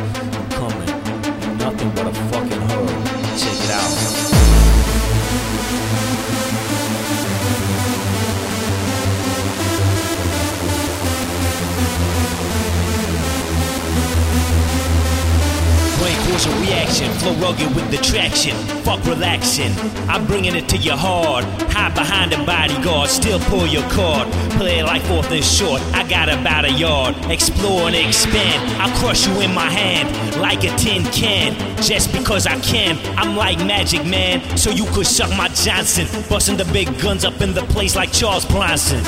I'm coming. Nothing but a fucking hug. Check it out. Causal reaction, flow rugged with the traction. Fuck relaxing, I'm bringing it to your heart. Hide behind a bodyguard, still pull your card. Play it like fourth and short, I got about a yard. Explore and expand, I'll crush you in my hand like a tin can. Just because I can, I'm like Magic Man, so you could suck my Johnson. Busting the big guns up in the place like Charles Bronson.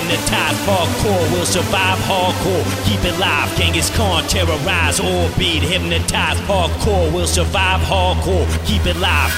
Beat hypnotize hardcore will survive hardcore. Keep it live Genghis Khan terrorize or beat hypnotize hardcore will survive hardcore. Keep it live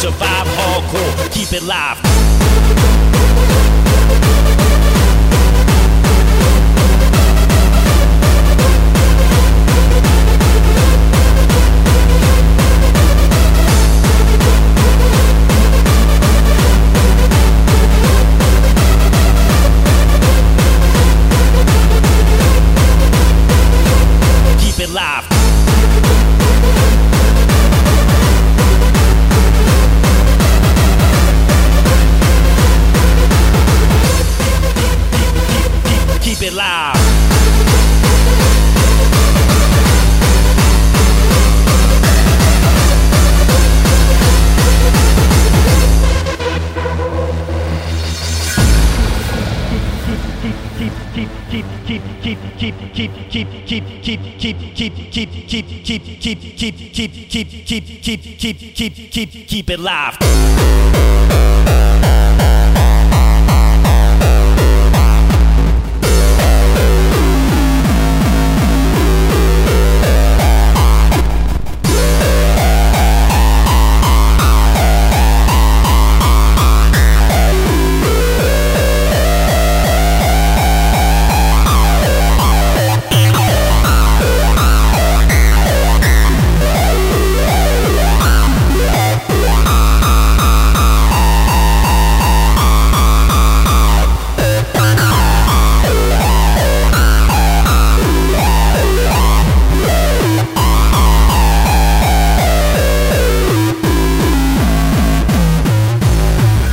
survive hardcore. Keep it live keep keep, keep, keep, keep, keep, keep, keep, keep, keep, keep, keep, keep, keep, keep, keep, keep, keep, keep, it live